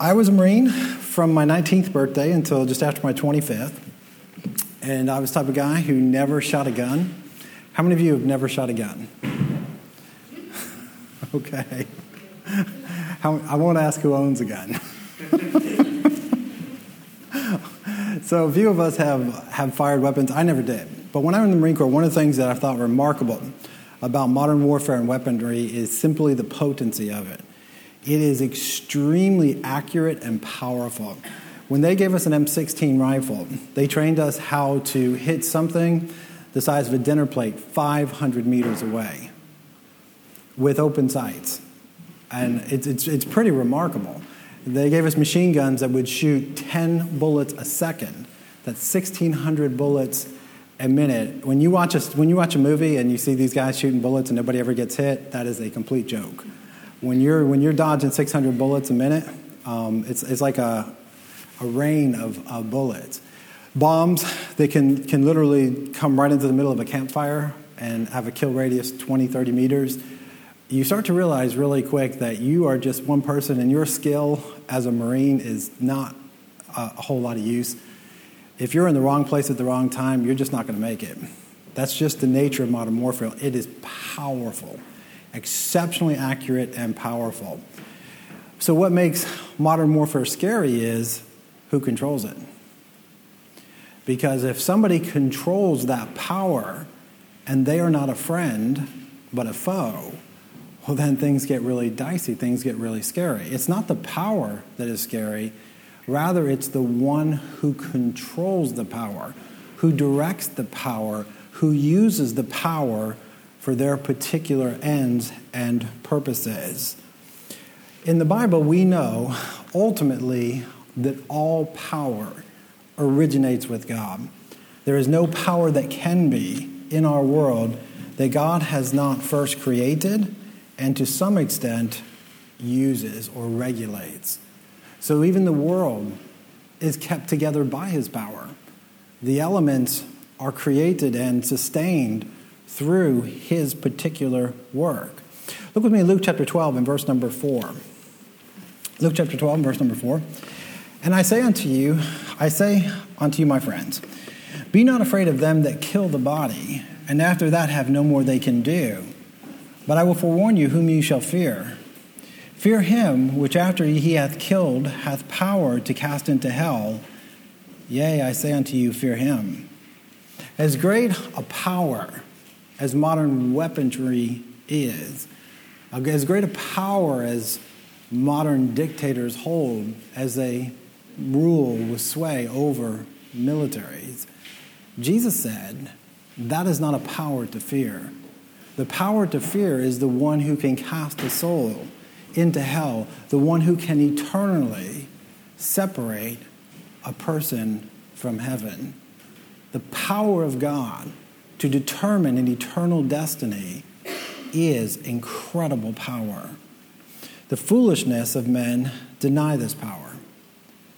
I was a Marine from my 19th birthday until just after my 25th. And I was the type of guy who never shot a gun. How many of you have never shot a gun? okay. How, I won't ask who owns a gun. so a few of us have, have fired weapons. I never did. But when I was in the Marine Corps, one of the things that I thought remarkable about modern warfare and weaponry is simply the potency of it. It is extremely accurate and powerful. When they gave us an M16 rifle, they trained us how to hit something the size of a dinner plate 500 meters away with open sights. And it's, it's, it's pretty remarkable. They gave us machine guns that would shoot 10 bullets a second. That's 1,600 bullets a minute. When you, watch a, when you watch a movie and you see these guys shooting bullets and nobody ever gets hit, that is a complete joke when you're when you're dodging 600 bullets a minute, um, it's it's like a a rain of, bullets. Bombs they can can literally come right into the middle of a campfire and have a kill radius 20 30 meters. You start to realize really quick that you are just one person, and your skill as a marine is not a, a whole lot of use. If you're in the wrong place at the wrong time, you're just not going to make it. That's just the nature of modern warfare. It is powerful exceptionally accurate and powerful. So, what makes modern warfare scary is who controls it. Because if somebody controls that power and they are not a friend but a foe, well, then things get really dicey, things get really scary. It's not the power that is scary, rather, it's the one who controls the power, who directs the power, who uses the power for their particular ends and purposes. In the Bible, we know ultimately that all power originates with God. There is no power that can be in our world that God has not first created and to some extent uses or regulates. So even the world is kept together by his power. The elements are created and sustained through his particular work. Look with me Luke chapter 12 and verse number 4. Luke chapter 12 and verse number 4. And I say unto you, I say unto you, my friends, be not afraid of them that kill the body, and after that have no more they can do. But I will forewarn you whom you shall fear. Fear him which after he hath killed hath power to cast into hell. Yea, I say unto you, fear him. As great a power as modern weaponry is, as great a power as modern dictators hold as they rule with sway over militaries, Jesus said that is not a power to fear. The power to fear is the one who can cast a soul into hell, the one who can eternally separate a person from heaven. The power of God to determine an eternal destiny is incredible power. The foolishness of men deny this power.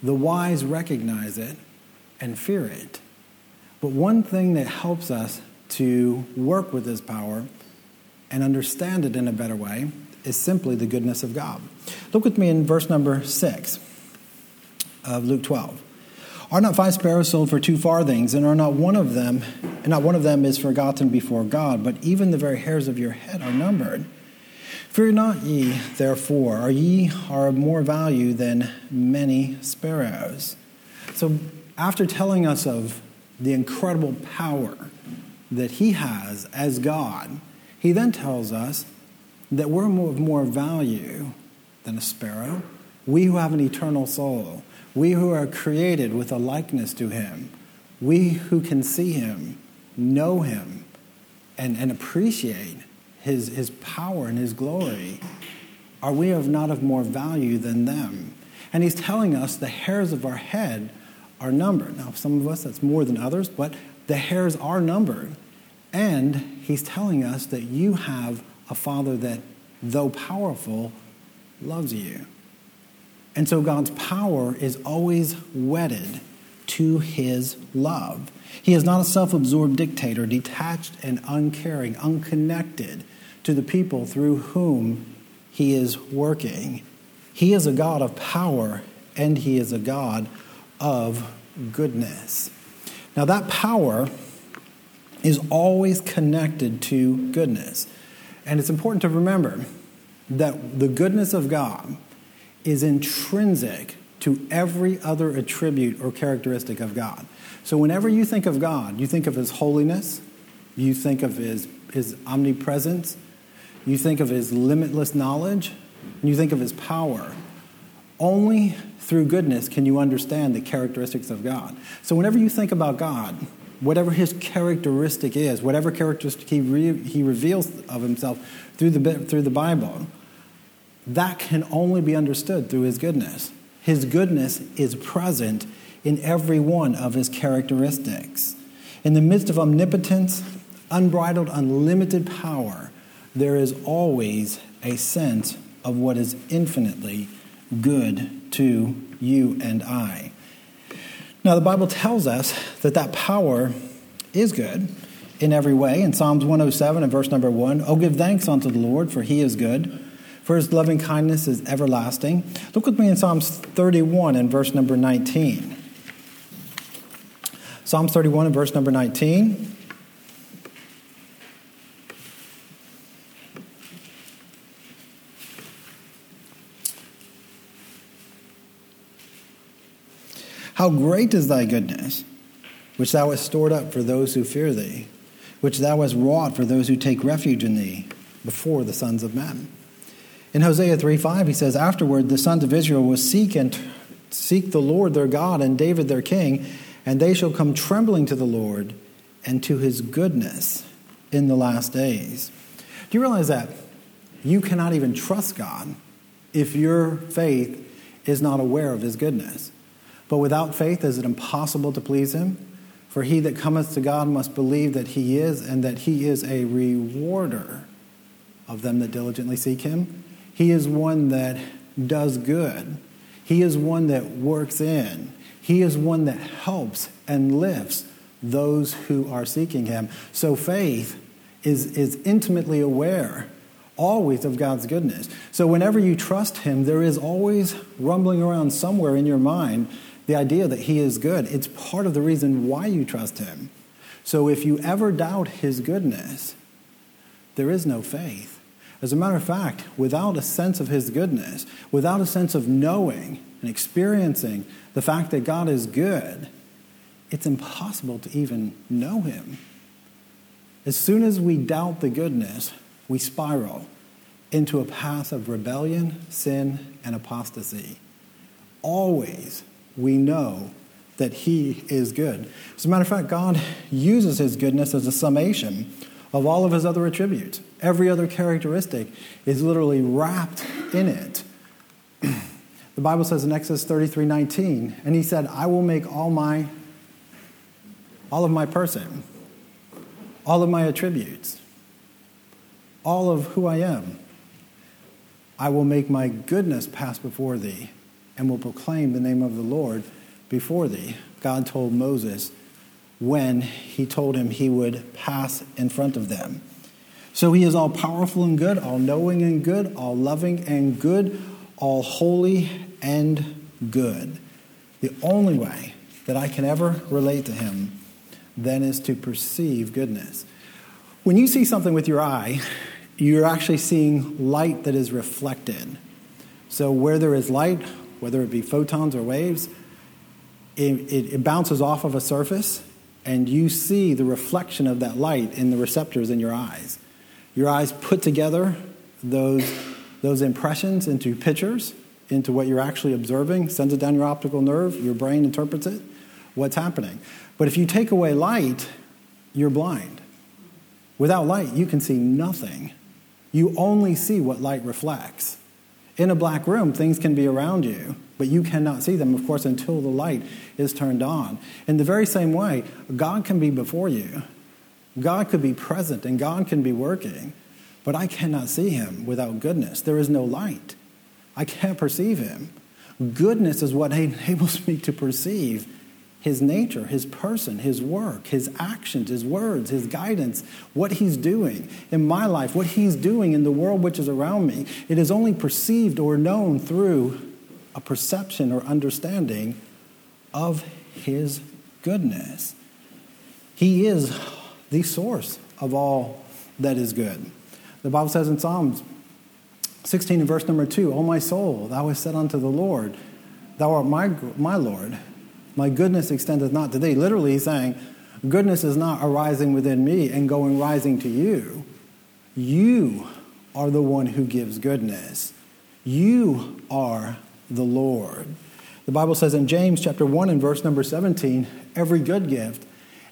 The wise recognize it and fear it. But one thing that helps us to work with this power and understand it in a better way is simply the goodness of God. Look with me in verse number 6 of Luke 12. Are not five sparrows sold for two farthings, and are not one of them, and not one of them is forgotten before God, but even the very hairs of your head are numbered. Fear not ye, therefore, are ye are of more value than many sparrows. So, after telling us of the incredible power that he has as God, he then tells us that we're of more value than a sparrow. We who have an eternal soul. We who are created with a likeness to him, we who can see him, know him, and, and appreciate his, his power and his glory, are we of not of more value than them? And he's telling us the hairs of our head are numbered. Now, some of us, that's more than others, but the hairs are numbered. And he's telling us that you have a father that, though powerful, loves you. And so God's power is always wedded to his love. He is not a self absorbed dictator, detached and uncaring, unconnected to the people through whom he is working. He is a God of power and he is a God of goodness. Now, that power is always connected to goodness. And it's important to remember that the goodness of God is intrinsic to every other attribute or characteristic of God. So, whenever you think of God, you think of His holiness, you think of His, his omnipresence, you think of His limitless knowledge, and you think of His power. Only through goodness can you understand the characteristics of God. So, whenever you think about God, whatever his characteristic is, whatever characteristic he, re- he reveals of himself through the, through the Bible, that can only be understood through his goodness. His goodness is present in every one of his characteristics. In the midst of omnipotence, unbridled, unlimited power, there is always a sense of what is infinitely good to you and I. Now, the Bible tells us that that power is good in every way. In Psalms 107 and verse number 1, Oh, give thanks unto the Lord, for he is good, for his loving kindness is everlasting. Look with me in Psalms 31 and verse number 19. Psalms 31 and verse number 19. How great is thy goodness, which thou hast stored up for those who fear thee, which thou hast wrought for those who take refuge in thee before the sons of men. In Hosea 3 5, he says, Afterward, the sons of Israel will seek and seek the Lord their God and David their king, and they shall come trembling to the Lord and to his goodness in the last days. Do you realize that you cannot even trust God if your faith is not aware of his goodness? But without faith is it impossible to please him. For he that cometh to God must believe that he is, and that he is a rewarder of them that diligently seek him. He is one that does good. He is one that works in. He is one that helps and lifts those who are seeking him. So faith is, is intimately aware always of God's goodness. So whenever you trust him, there is always rumbling around somewhere in your mind the idea that He is good. It's part of the reason why you trust Him. So if you ever doubt His goodness, there is no faith. As a matter of fact, without a sense of His goodness, without a sense of knowing and experiencing the fact that God is good, it's impossible to even know Him. As soon as we doubt the goodness, we spiral into a path of rebellion, sin, and apostasy. Always we know that He is good. As a matter of fact, God uses His goodness as a summation of all of His other attributes. Every other characteristic is literally wrapped in it. the Bible says in Exodus 33 19, and He said, I will make all my all of my person, all of my attributes, all of who I am. I will make my goodness pass before thee and will proclaim the name of the Lord before thee. God told Moses when he told him he would pass in front of them. So he is all powerful and good, all knowing and good, all loving and good, all holy and good. The only way that I can ever relate to him then is to perceive goodness. When you see something with your eye, you're actually seeing light that is reflected. So where there is light, whether it be photons or waves, it, it, it, bounces off of a surface, and you see the reflection of that light in the receptors in your eyes. Your eyes put together those, those impressions into pictures, into what you're actually observing, sends it down your optical nerve, your brain interprets it, what's happening. But if you take away light, you're blind. Without light, you can see nothing. You only see what light reflects. In a black room, things can be around you, but you cannot see them, of course, until the light is turned on. In the very same way, God can be before you. God could be present and God can be working, but I cannot see him without goodness. There is no light. I can't perceive him. Goodness is what enables me to perceive his nature, his person, his work, his actions, his words, his guidance, what he's doing in my life, what he's doing in the world which is around me. It is only perceived or known through a perception or understanding of His goodness. He is the source of all that is good. The Bible says in Psalms 16 and verse number 2, O my soul, thou hast said unto the Lord, Thou art my, my Lord. My goodness extendeth not to thee. Literally, he's saying, Goodness is not arising within me and going rising to you. You are the one who gives goodness. You are the Lord. The Bible says in James chapter 1 and verse number 17, every good gift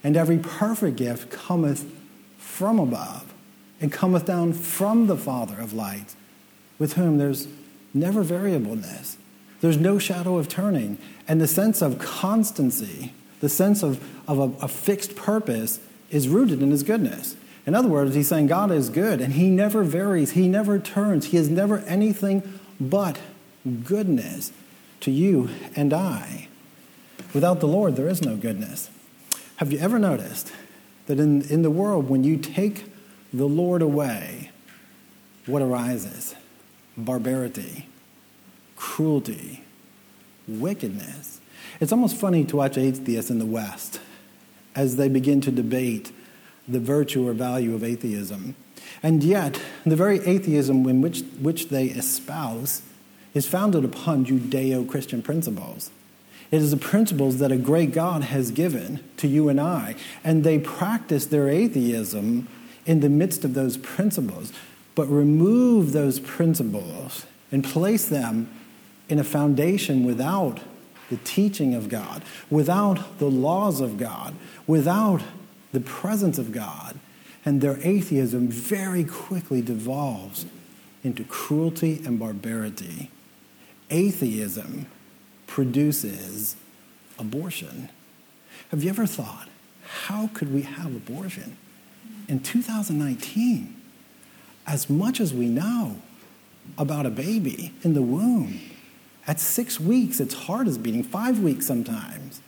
and every perfect gift cometh from above and cometh down from the Father of lights, with whom there's never variableness. There's no shadow of turning. And the sense of constancy, the sense of, of a, a fixed purpose, is rooted in his goodness. In other words, he's saying God is good and he never varies, he never turns, he is never anything but goodness to you and I. Without the Lord, there is no goodness. Have you ever noticed that in, in the world, when you take the Lord away, what arises? Barbarity, cruelty, wickedness. It's almost funny to watch atheists in the West as they begin to debate the virtue or value of atheism. And yet, the very atheism in which, which they espouse is founded upon Judeo Christian principles. It is the principles that a great God has given to you and I. And they practice their atheism in the midst of those principles, but remove those principles and place them in a foundation without the teaching of God, without the laws of God, without the presence of God. And their atheism very quickly devolves into cruelty and barbarity. Atheism produces abortion. Have you ever thought, how could we have abortion in 2019? As much as we know about a baby in the womb, at six weeks, its heart is beating, five weeks sometimes.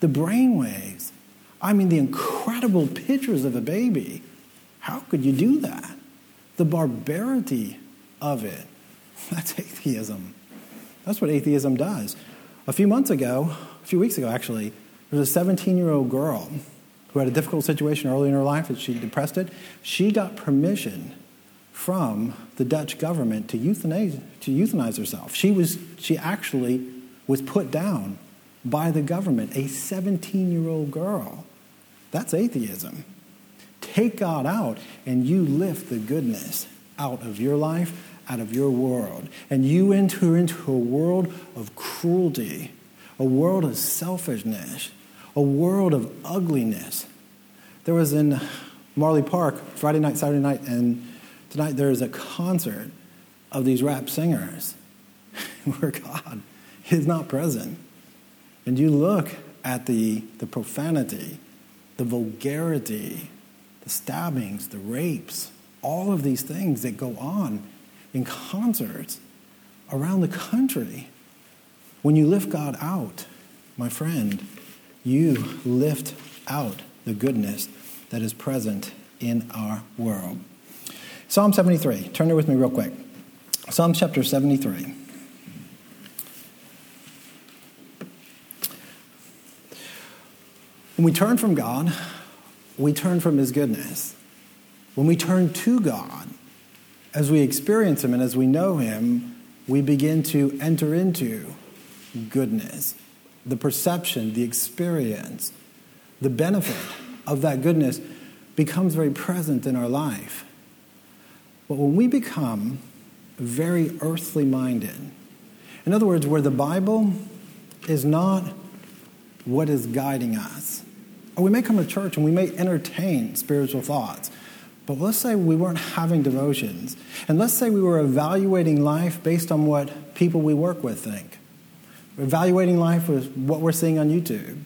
The brain waves. I mean, the incredible pictures of a baby. How could you do that? The barbarity of it. That's atheism. That's what atheism does. A few months ago, a few weeks ago actually, there was a 17 year old girl who had a difficult situation early in her life that she depressed it. She got permission from the Dutch government to euthanize, to euthanize herself. She, was, she actually was put down by the government, a 17 year old girl. That's atheism. Take God out, and you lift the goodness out of your life out of your world and you enter into a world of cruelty, a world of selfishness, a world of ugliness. There was in Marlay Park Friday night, Saturday night, and tonight there is a concert of these rap singers where God is not present. And you look at the, the profanity, the vulgarity, the stabbings, the rapes, all of these things that go on in concerts around the country. When you lift God out, my friend, you lift out the goodness that is present in our world. Psalm 73. Turn there with me real quick. Psalm chapter 73. When we turn from God, we turn from His goodness. When we turn to God, as we experience Him and as we know Him, we begin to enter into goodness. The perception, the experience, the benefit of that goodness becomes very present in our life. But when we become very earthly minded, in other words, where the Bible is not what is guiding us, or we may come to church and we may entertain spiritual thoughts, but let's say we weren't having devotions. And let's say we were evaluating life based on what people we work with think. evaluating life with what we're seeing on YouTube.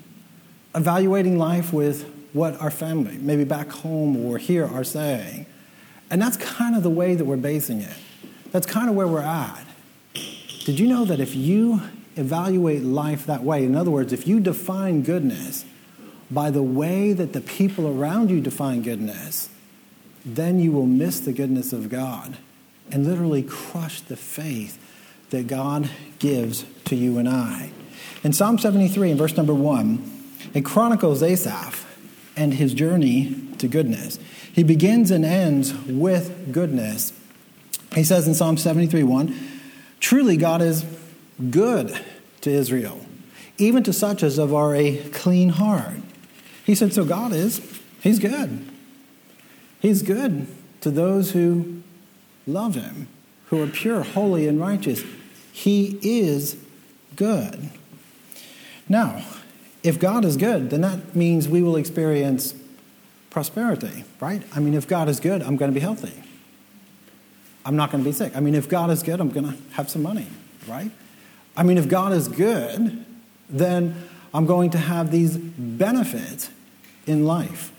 Evaluating life with what our family, maybe back home or here, are saying. And that's kind of the way that we're basing it. That's kind of where we're at. Did you know that if you evaluate life that way, in other words, if you define goodness by the way that the people around you define goodness, then you will miss the goodness of God and literally crush the faith that God gives to you and I. In Psalm 73, in verse number 1, it chronicles Asaph and his journey to goodness. He begins and ends with goodness. He says in Psalm 73 1, Truly God is good to Israel, even to such as of are a clean heart. He said, So God is, He's good. He's good to those who love Him, who are pure, holy, and righteous. He is good. Now, if God is good, then that means we will experience prosperity, right? I mean, if God is good, I'm going to be healthy. I'm not going to be sick. I mean, if God is good, I'm going to have some money, right? I mean, if God is good, then I'm going to have these benefits in life.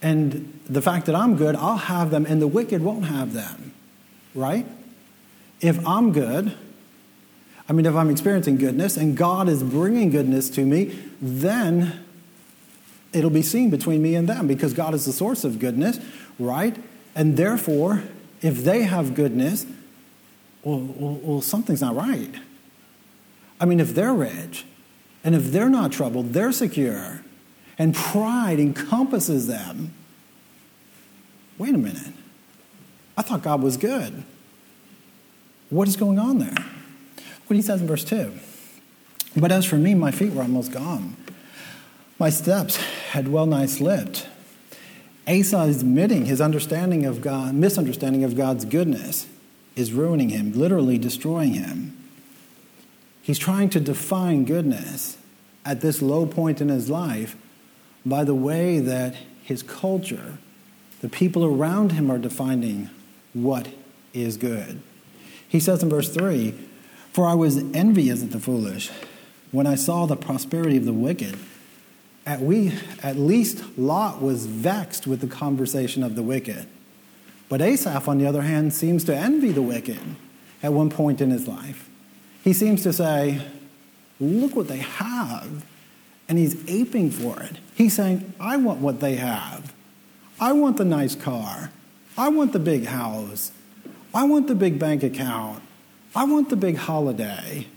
And the fact that I'm good, I'll have them, and the wicked won't have them, right? If I'm good, I mean, if I'm experiencing goodness and God is bringing goodness to me, then it'll be seen between me and them because God is the source of goodness, right? And therefore, if they have goodness, well, well, well, something's not right. I mean, if they're rich and if they're not troubled, they're secure, and pride encompasses them. Wait a minute. I thought God was good. What is going on there? What he says in verse 2 But as for me, my feet were almost gone. My steps had well nigh slipped. Asa is admitting his understanding of God, misunderstanding of God's goodness is ruining him, literally destroying him. He's trying to define goodness at this low point in his life by the way that his culture, the people around him, are defining what is good. He says in verse 3 for I was envious at the foolish when I saw the prosperity of the wicked. At, we, at least Lot was vexed with the conversation of the wicked. But Asaph, on the other hand, seems to envy the wicked at one point in his life. He seems to say, Look what they have. And he's aping for it. He's saying, I want what they have. I want the nice car. I want the big house. I want the big bank account. I want the big holiday.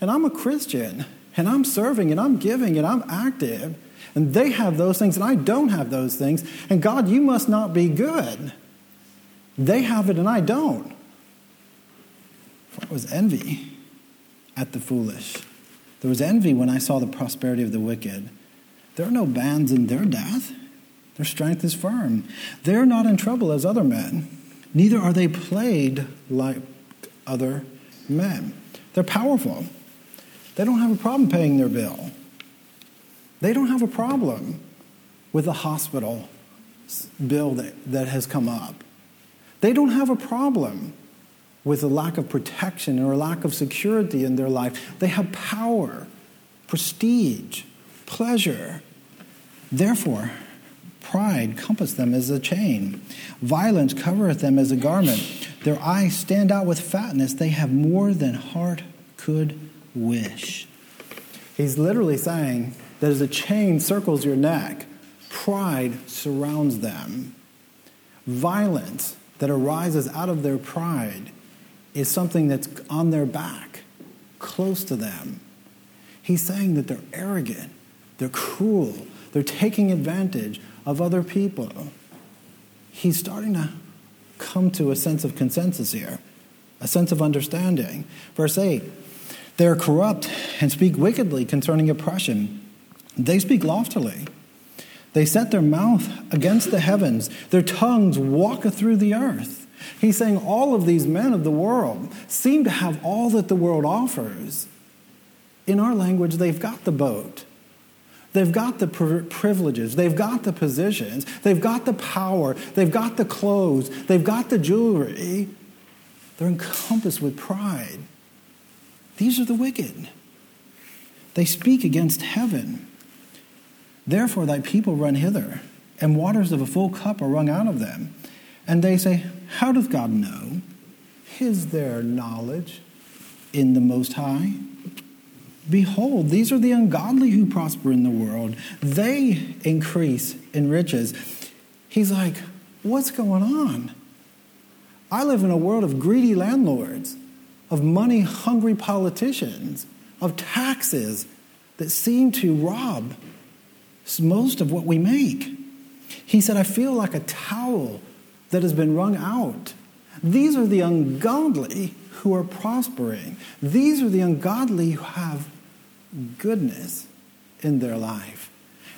And I'm a Christian, and I'm serving, and I'm giving, and I'm active. And they have those things, and I don't have those things. And God, you must not be good. They have it, and I don't. For it was envy at the foolish. There was envy when I saw the prosperity of the wicked. There are no bands in their death. Their strength is firm. They're not in trouble as other men, neither are they plagued like other men. They're powerful. They don't have a problem paying their bill. They don't have a problem with the hospital bill that, that has come up. They don't have a problem with a lack of protection or a lack of security in their life. They have power, prestige, pleasure. Therefore, pride compasseth them as a chain, violence covereth them as a garment. Their eyes stand out with fatness. They have more than heart could wish. He's literally saying that as a chain circles your neck, pride surrounds them. Violence that arises out of their pride is something that's on their back, close to them. He's saying that they're arrogant, they're cruel, they're taking advantage of other people. He's starting to come to a sense of consensus here, a sense of understanding. Verse 8 They are corrupt and speak wickedly concerning oppression. They speak loftily. They set their mouth against the heavens, their tongues walk through the earth. He's saying all of these men of the world seem to have all that the world offers. In our language, they've got the boat. They've got the privileges, they've got the positions, they've got the power, they've got the clothes, they've got the jewelry. They're encompassed with pride. These are the wicked. They speak against heaven. Therefore, thy people run hither, and waters of a full cup are wrung out of them. And they say, How doth God know? Is there knowledge in the Most High? Behold, these are the ungodly who prosper in the world. They increase in riches. He's like, What's going on? I live in a world of greedy landlords, of money hungry politicians, of taxes that seem to rob most of what we make. He said, I feel like a towel that has been wrung out. These are the ungodly who are prospering. These are the ungodly who have goodness in their life.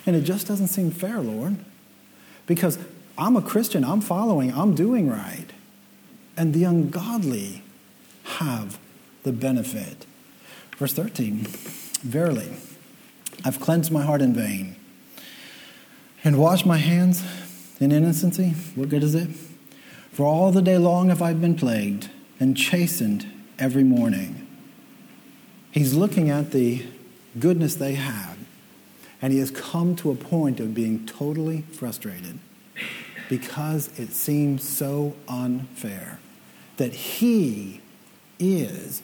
And it just doesn't seem fair, Lord, because I'm a Christian, I'm following, I'm doing right. And the ungodly have the benefit. Verse 13 Verily, I've cleansed my heart in vain and wash my hands in innocency. What good is it? For all the day long have I been plagued and chastened every morning. He's looking at the goodness they had, and he has come to a point of being totally frustrated because it seems so unfair that he is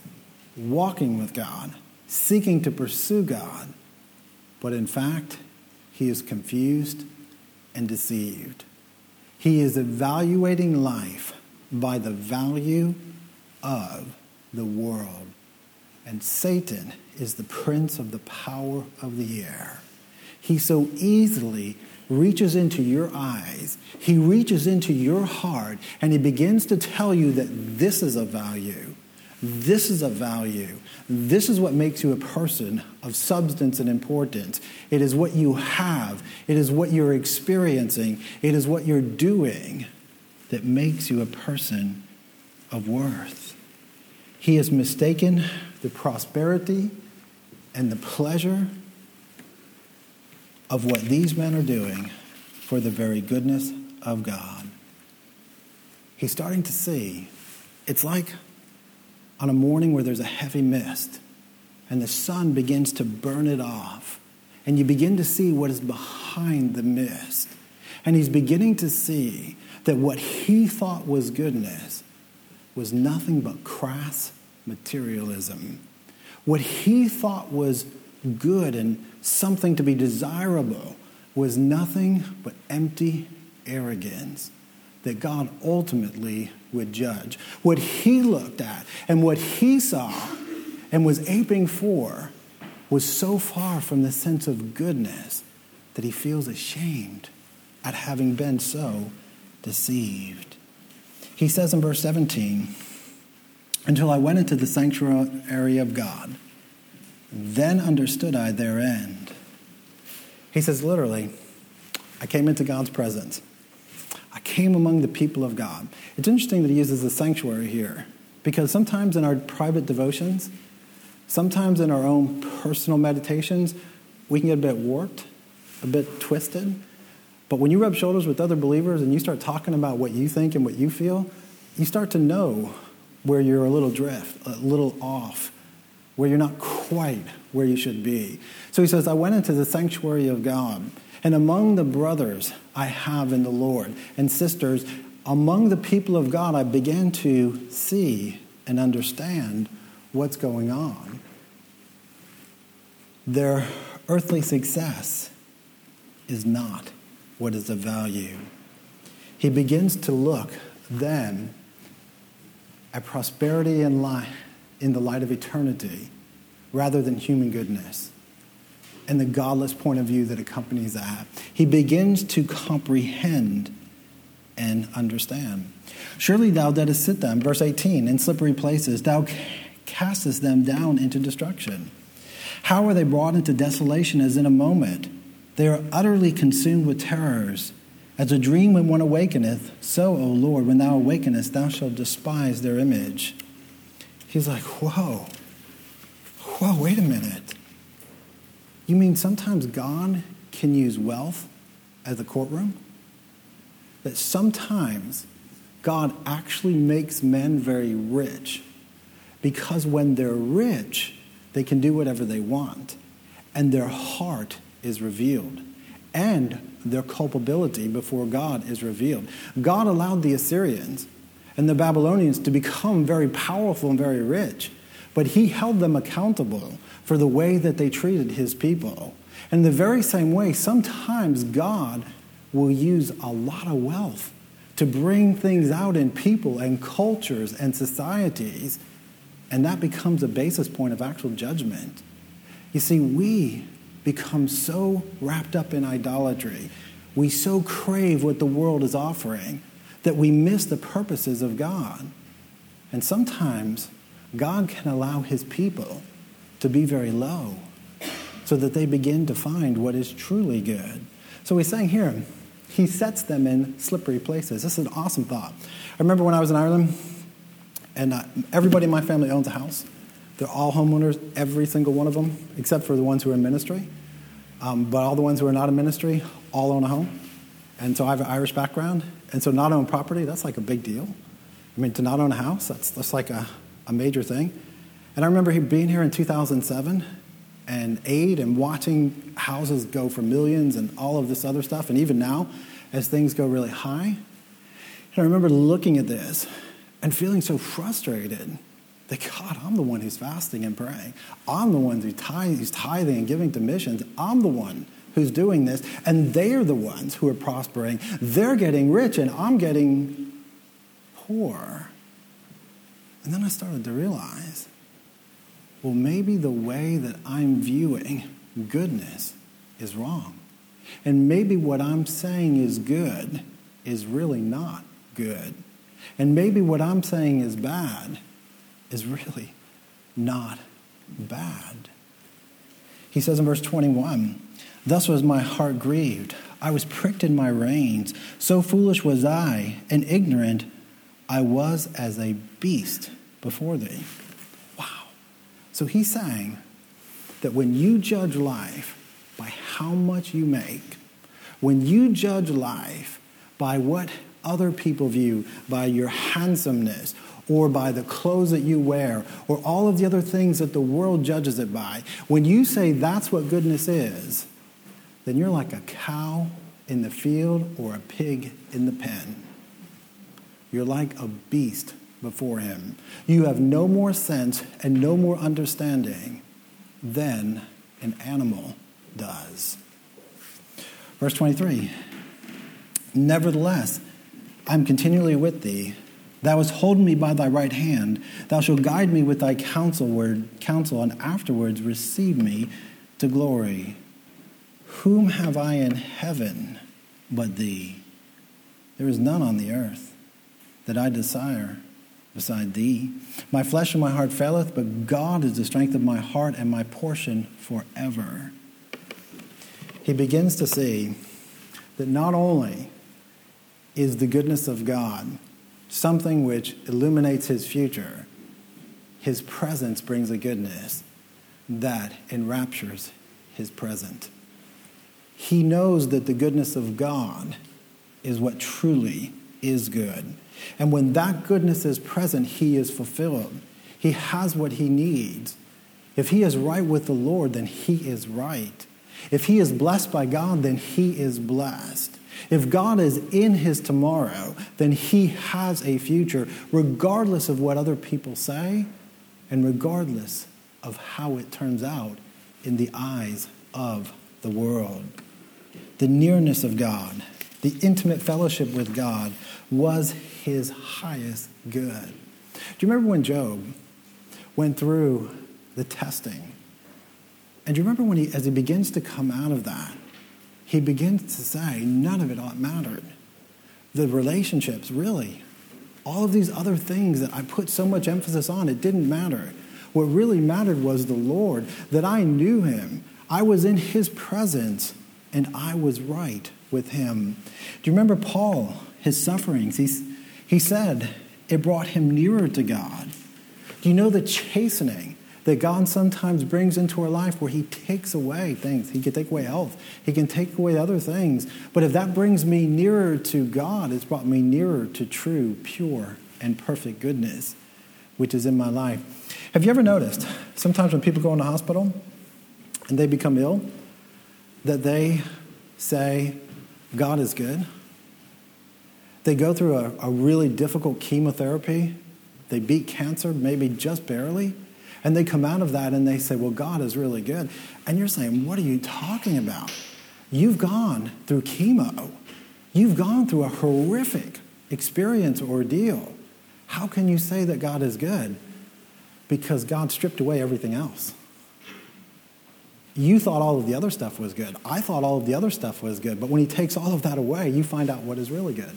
walking with God, seeking to pursue God, but in fact, he is confused and deceived. He is evaluating life by the value of the world. And Satan is the prince of the power of the air. He so easily reaches into your eyes, he reaches into your heart, and he begins to tell you that this is a value. This is a value. This is what makes you a person of substance and importance. It is what you have, it is what you're experiencing, it is what you're doing that makes you a person of worth. He has mistaken the prosperity and the pleasure of what these men are doing for the very goodness of God. He's starting to see it's like on a morning where there's a heavy mist and the sun begins to burn it off, and you begin to see what is behind the mist. And he's beginning to see that what he thought was goodness was nothing but crass materialism. What he thought was good and something to be desirable was nothing but empty arrogance that God ultimately would judge. What he looked at and what he saw and was aping for was so far from the sense of goodness that he feels ashamed at having been so deceived. He says in verse 17, until I went into the sanctuary of God, then understood I their end. He says literally, I came into God's presence. Came among the people of God. It's interesting that he uses the sanctuary here because sometimes in our private devotions, sometimes in our own personal meditations, we can get a bit warped, a bit twisted. But when you rub shoulders with other believers and you start talking about what you think and what you feel, you start to know where you're a little drift, a little off, where you're not quite where you should be. So he says, I went into the sanctuary of God, and among the brothers I have in the Lord and sisters, among the people of God, I began to see and understand what's going on. Their earthly success is not what is of value. He begins to look then at prosperity in, light, in the light of eternity rather than human goodness and the godless point of view that accompanies that. He begins to comprehend and understand. Surely thou didst sit them, verse 18, in slippery places. Thou castest them down into destruction. How are they brought into desolation as in a moment? They are utterly consumed with terrors. As a dream when one awakeneth, so, O Lord, when thou awakenest, thou shalt despise their image. He's like, whoa, whoa, wait a minute. You mean sometimes God can use wealth as a courtroom? That sometimes God actually makes men very rich because when they're rich, they can do whatever they want, and their heart is revealed and their culpability before God is revealed. God allowed the Assyrians and the Babylonians to become very powerful and very rich, but He held them accountable for the way that they treated His people. And the very same way, sometimes God will use a lot of wealth to bring things out in people and cultures and societies And that becomes a basis point of actual judgment. You see, we become so wrapped up in idolatry, we so crave what the world is offering that we miss the purposes of God. And sometimes God can allow his people to be very low so that they begin to find what is truly good. So he's saying here, he sets them in slippery places. This is an awesome thought. I remember when I was in Ireland, and uh, everybody in my family owns a house. They're all homeowners, every single one of them, except for the ones who are in ministry. Um, but all the ones who are not in ministry all own a home. And so I have an Irish background. And so not own property, that's like a big deal. I mean, to not own a house, that's, that's like a, a major thing. And I remember being here in 2007 and aid and watching houses go for millions and all of this other stuff. And even now, as things go really high, and I remember looking at this and feeling so frustrated that God, I'm the one who's fasting and praying. I'm the one who's tithing and giving to missions. I'm the one who's doing this. And they're the ones who are prospering. They're getting rich, and I'm getting poor. And then I started to realize well, maybe the way that I'm viewing goodness is wrong. And maybe what I'm saying is good is really not good. And maybe what I'm saying is bad is really not bad. He says in verse 21 Thus was my heart grieved. I was pricked in my reins. So foolish was I, and ignorant I was as a beast before thee. So he's saying that when you judge life by how much you make, when you judge life by what other people view, by your handsomeness, or by the clothes that you wear, or all of the other things that the world judges it by, when you say that's what goodness is, then you're like a cow in the field or a pig in the pen. You're like a beast before him. You have no more sense and no more understanding than an animal does. Verse 23 Nevertheless, I'm continually with thee. Thou hast holden me by thy right hand. Thou shalt guide me with thy counsel, word, counsel, and afterwards receive me to glory. Whom have I in heaven but thee? There is none on the earth that I desire beside thee. My flesh and my heart faileth, but God is the strength of my heart and my portion forever. He begins to see that not only is the goodness of God something which illuminates his future, his presence brings a goodness that enraptures his present. He knows that the goodness of God is what truly is good. And when that goodness is present, he is fulfilled. He has what he needs. If he is right with the Lord, then he is right. If he is blessed by God, then he is blessed. If God is in his tomorrow, then he has a future, regardless of what other people say and regardless of how it turns out in the eyes of the world. The nearness of God, the intimate fellowship with God was his highest good. Do you remember when Job went through the testing? And do you remember when he, as he begins to come out of that, he begins to say, none of it mattered. The relationships, really, all of these other things that I put so much emphasis on, it didn't matter. What really mattered was the Lord, that I knew him. I was in his presence, and I was right with him. Do you remember Paul, his sufferings? He's, he said it brought him nearer to God. Do you know the chastening that God sometimes brings into our life where He takes away things. He can take away health, He can take away other things. But if that brings me nearer to God, it's brought me nearer to true, pure, and perfect goodness, which is in my life. Have you ever noticed sometimes when people go in the hospital and they become ill, that they say, God is good? They go through a, a really difficult chemotherapy. They beat cancer, maybe just barely and they come out of that and they say, Well, God is really good. And you're saying, What are you talking about? You've gone through chemo, you've gone through a horrific experience ordeal. How can you say that God is good? because God stripped away everything else. You thought all of the other stuff was good. I thought all of the other stuff was good. But when He takes all of that away, you find out what is really good.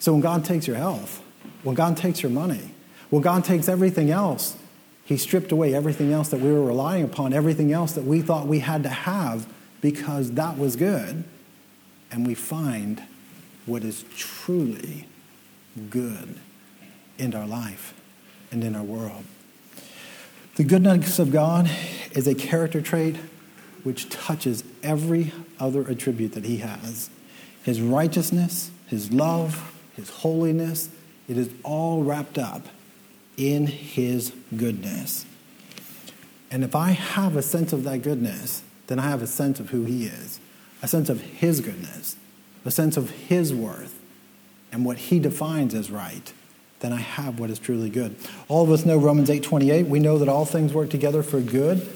So when God takes your health, when God takes your money, when God takes everything else, He stripped away everything else that we were relying upon, everything else that we thought we had to have because that was good. And we find what is truly good in our life and in our world. The goodness of God is a character trait which touches every other attribute that he has his righteousness, his love, his holiness. It is all wrapped up in his goodness. And if I have a sense of that goodness, then I have a sense of who he is, a sense of his goodness, a sense of his worth, and what he defines as right then I have what is truly good. All of us know Romans 8:28. We know that all things work together for good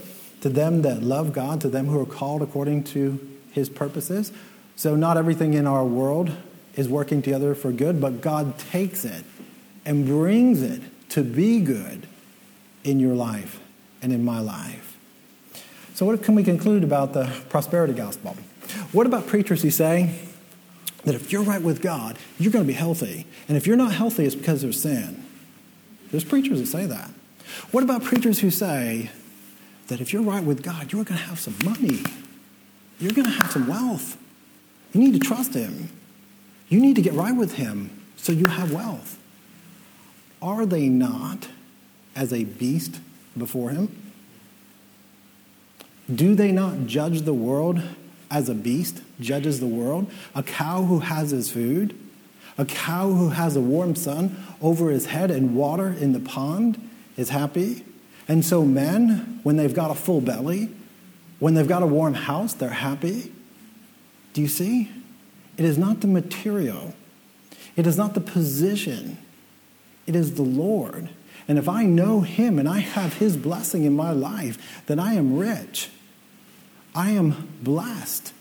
to them that love God, to them who are called according to his purposes. So not everything in our world is working together for good, but God takes it and brings it to be good in your life and in my life. So what can we conclude about the prosperity gospel? What about preachers who say, that if you're right with God, you're going to be healthy. And if you're not healthy, it's because there's sin. There's preachers that say that. What about preachers who say that if you're right with God, you're going to have some money? You're going to have some wealth. You need to trust Him. You need to get right with Him so you have wealth. Are they not as a beast before Him? Do they not judge the world as a beast judges the world, a cow who has his food, a cow who has a warm sun over his head and water in the pond is happy. And so, men, when they've got a full belly, when they've got a warm house, they're happy. Do you see? It is not the material, it is not the position, it is the Lord. And if I know Him and I have His blessing in my life, then I am rich. I am blessed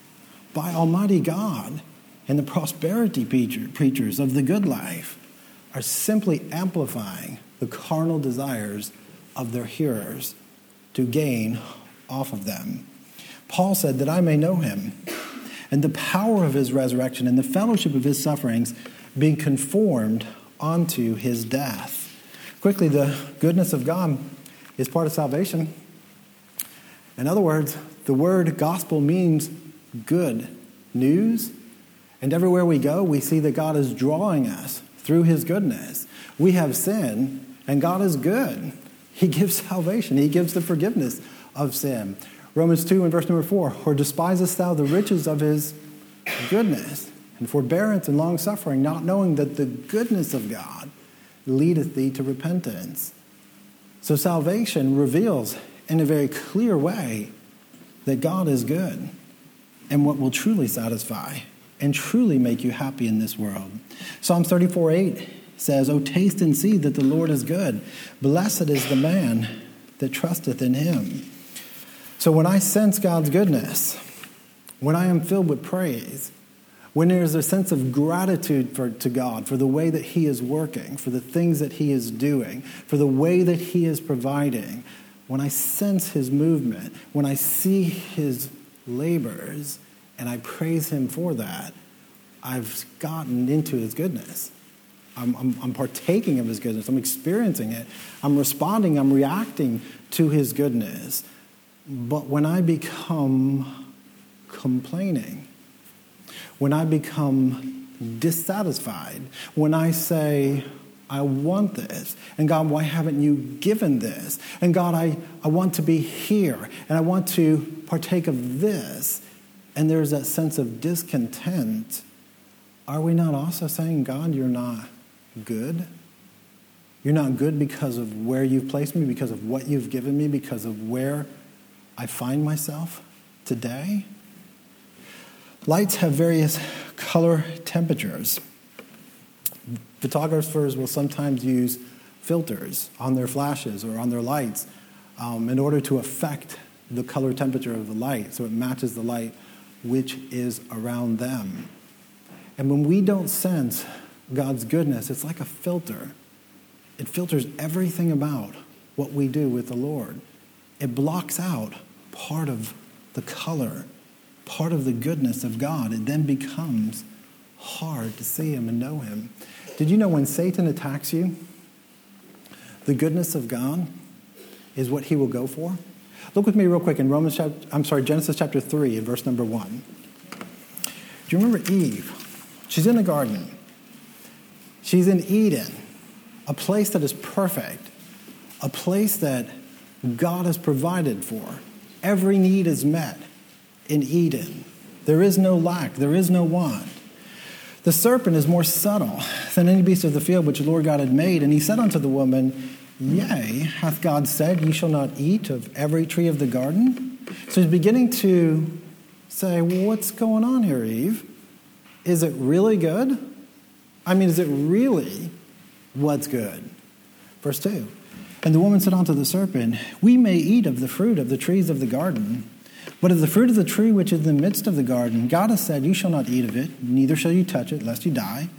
by Almighty God. And the prosperity preachers of the good life are simply amplifying the carnal desires of their hearers to gain off of them. Paul said, That I may know him and the power of his resurrection and the fellowship of his sufferings, being conformed unto his death. Quickly, the goodness of God is part of salvation. In other words, the word gospel means good news. And everywhere we go, we see that God is drawing us through his goodness. We have sin, and God is good. He gives salvation, he gives the forgiveness of sin. Romans 2 and verse number 4 Or despisest thou the riches of his goodness and forbearance and long suffering, not knowing that the goodness of God leadeth thee to repentance? So salvation reveals in a very clear way that God is good and what will truly satisfy and truly make you happy in this world. Psalms 34 8 says, O taste and see that the Lord is good. Blessed is the man that trusteth in him. So when I sense God's goodness, when I am filled with praise, when there's a sense of gratitude for, to God for the way that He is working, for the things that He is doing, for the way that He is providing, when I sense his movement, when I see his labors, and I praise him for that, I've gotten into his goodness. I'm, I'm, I'm, partaking of his goodness. I'm experiencing it. I'm responding. I'm reacting to his goodness. But when I become complaining, when I become dissatisfied, when I say, I want this. And God, why haven't you given this? And God, I, I want to be here and I want to partake of this. And there's that sense of discontent. Are we not also saying, God, you're not good? You're not good because of where you've placed me, because of what you've given me, because of where I find myself today? Lights have various color temperatures. Photographers will sometimes use filters on their flashes or on their lights um, in order to affect the color temperature of the light so it matches the light which is around them. And when we don't sense God's goodness, it's like a filter. it filters everything about what we do with the Lord. It blocks out part of the color, part of the goodness of God. It then becomes hard to see Him and know Him. Did you know when Satan attacks you, the goodness of God is what he will go for? Look with me real quick in Romans chapter, I'm sorry, Genesis chapter 3 and verse number 1. Do you remember Eve? She's in the garden. She's in Eden, a place that is perfect, a place that God has provided for. Every need is met in Eden. There is no lack, there is no want. The serpent is more subtle than any beast of the field which the Lord God had made. And he said unto the woman, Yea, hath God said, Ye shall not eat of every tree of the garden? So he's beginning to say, well, What's going on here, Eve? Is it really good? I mean, is it really what's good? Verse 2 And the woman said unto the serpent, We may eat of the fruit of the trees of the garden. But of the fruit of the tree which is in the midst of the garden, God has said, You shall not eat of it, neither shall you touch it, lest you die.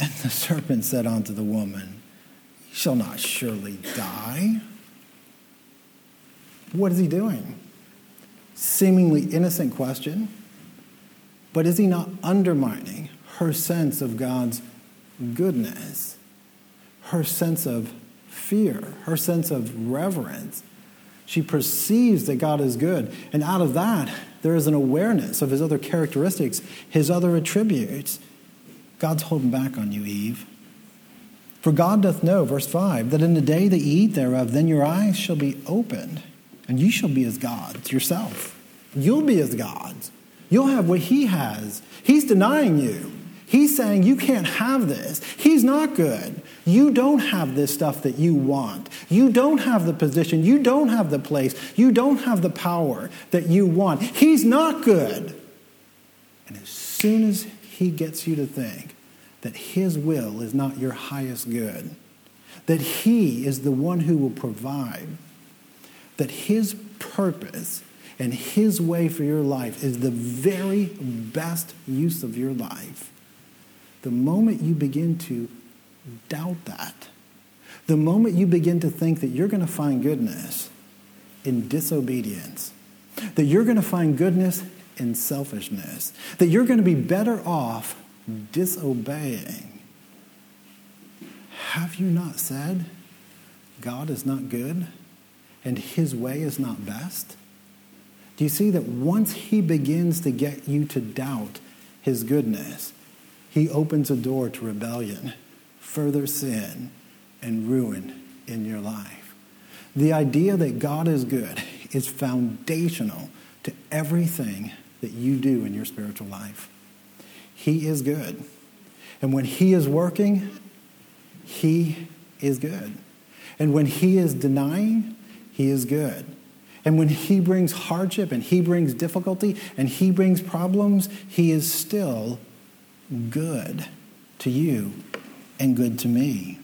And the serpent said unto the woman, You shall not surely die. What is he doing? Seemingly innocent question, but is he not undermining her sense of God's goodness, her sense of fear, her sense of reverence? She perceives that God is good. And out of that, there is an awareness of his other characteristics, his other attributes. God's holding back on you, Eve. For God doth know, verse 5, that in the day that ye eat thereof, then your eyes shall be opened, and ye shall be as gods yourself. You'll be as gods. You'll have what he has. He's denying you. He's saying you can't have this. He's not good. You don't have this stuff that you want. You don't have the position. You don't have the place. You don't have the power that you want. He's not good. And as soon as he gets you to think that his will is not your highest good, that he is the one who will provide, that his purpose and his way for your life is the very best use of your life, the moment you begin to doubt that. The moment you begin to think that you're going to find goodness in disobedience, that you're going to find goodness in selfishness, that you're going to be better off disobeying, have you not said God is not good and his way is not best? Do you see that once he begins to get you to doubt his goodness, he opens a door to rebellion? further sin and ruin in your life. The idea that God is good is foundational to everything that you do in your spiritual life. He is good. And when He is working, He is good. And when He is denying, He is good. And when He brings hardship and He brings difficulty and He brings problems, He is still good to you and good to me.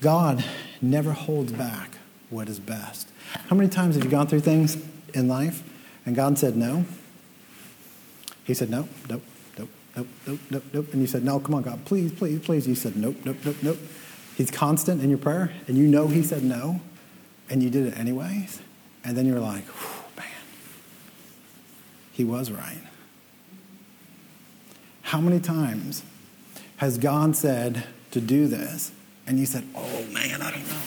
God never holds back what is best. How many times have you gone through things in life and God said no? He said no, nope, nope, nope, nope, nope, nope. And you said, no, come on, God, please, please, please. You said nope, nope, nope, nope. He's constant in your prayer and you know He said no and you did it anyways. And then you're like, man, He was right. How many times has God said to do this? And you said, oh man, I don't know.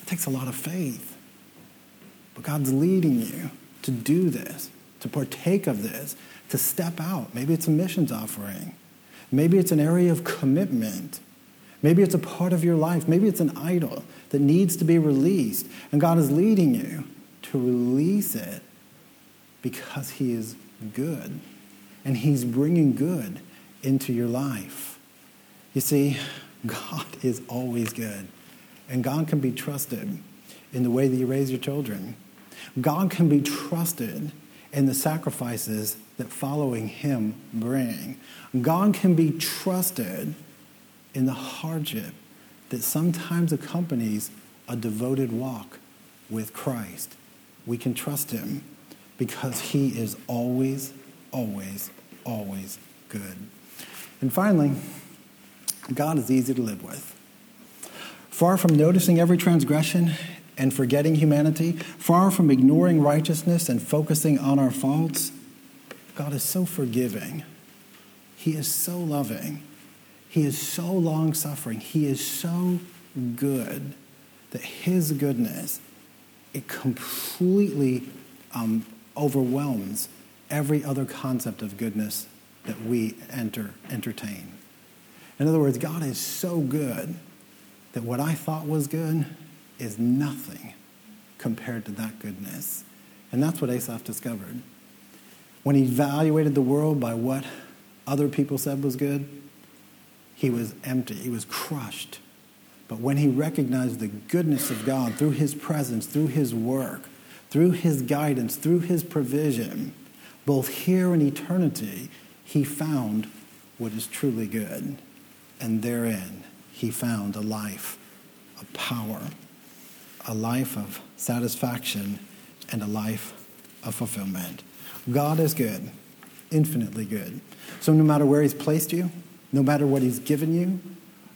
It takes a lot of faith. But God's leading you to do this, to partake of this, to step out. Maybe it's a missions offering. Maybe it's an area of commitment. Maybe it's a part of your life. Maybe it's an idol that needs to be released. And God is leading you to release it because He is good. And He's bringing good into your life. You see, God is always good, and God can be trusted in the way that you raise your children. God can be trusted in the sacrifices that following Him bring. God can be trusted in the hardship that sometimes accompanies a devoted walk with Christ. We can trust Him because He is always, always, always good. And finally, God is easy to live with. far from noticing every transgression and forgetting humanity, far from ignoring righteousness and focusing on our faults, God is so forgiving. He is so loving. He is so long suffering. He is so good that His goodness it completely um, overwhelms every other concept of goodness that we enter entertain. In other words, God is so good that what I thought was good is nothing compared to that goodness. And that's what Asaph discovered. When he evaluated the world by what other people said was good, he was empty, he was crushed. But when he recognized the goodness of God through his presence, through his work, through his guidance, through his provision, both here and eternity, he found what is truly good. And therein, he found a life of power, a life of satisfaction, and a life of fulfillment. God is good, infinitely good. So no matter where he's placed you, no matter what he's given you,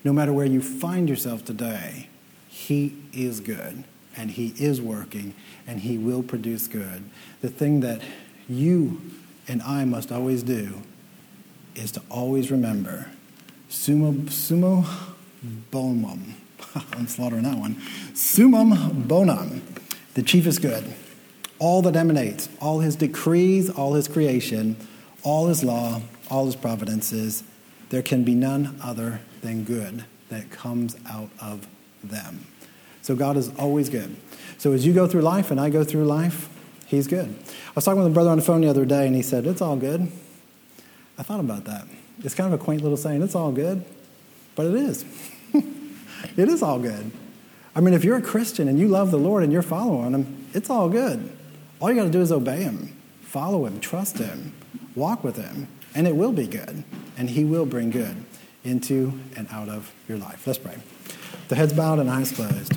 no matter where you find yourself today, he is good and he is working and he will produce good. The thing that you and I must always do is to always remember sumo, sumo bonum. I'm slaughtering that one. Summum bonum. The chief is good. All that emanates, all his decrees, all his creation, all his law, all his providences, there can be none other than good that comes out of them. So God is always good. So as you go through life and I go through life, he's good. I was talking with a brother on the phone the other day and he said, It's all good. I thought about that. It's kind of a quaint little saying, it's all good, but it is. it is all good. I mean, if you're a Christian and you love the Lord and you're following Him, it's all good. All you got to do is obey Him, follow Him, trust Him, walk with Him, and it will be good. And He will bring good into and out of your life. Let's pray. The heads bowed and eyes closed.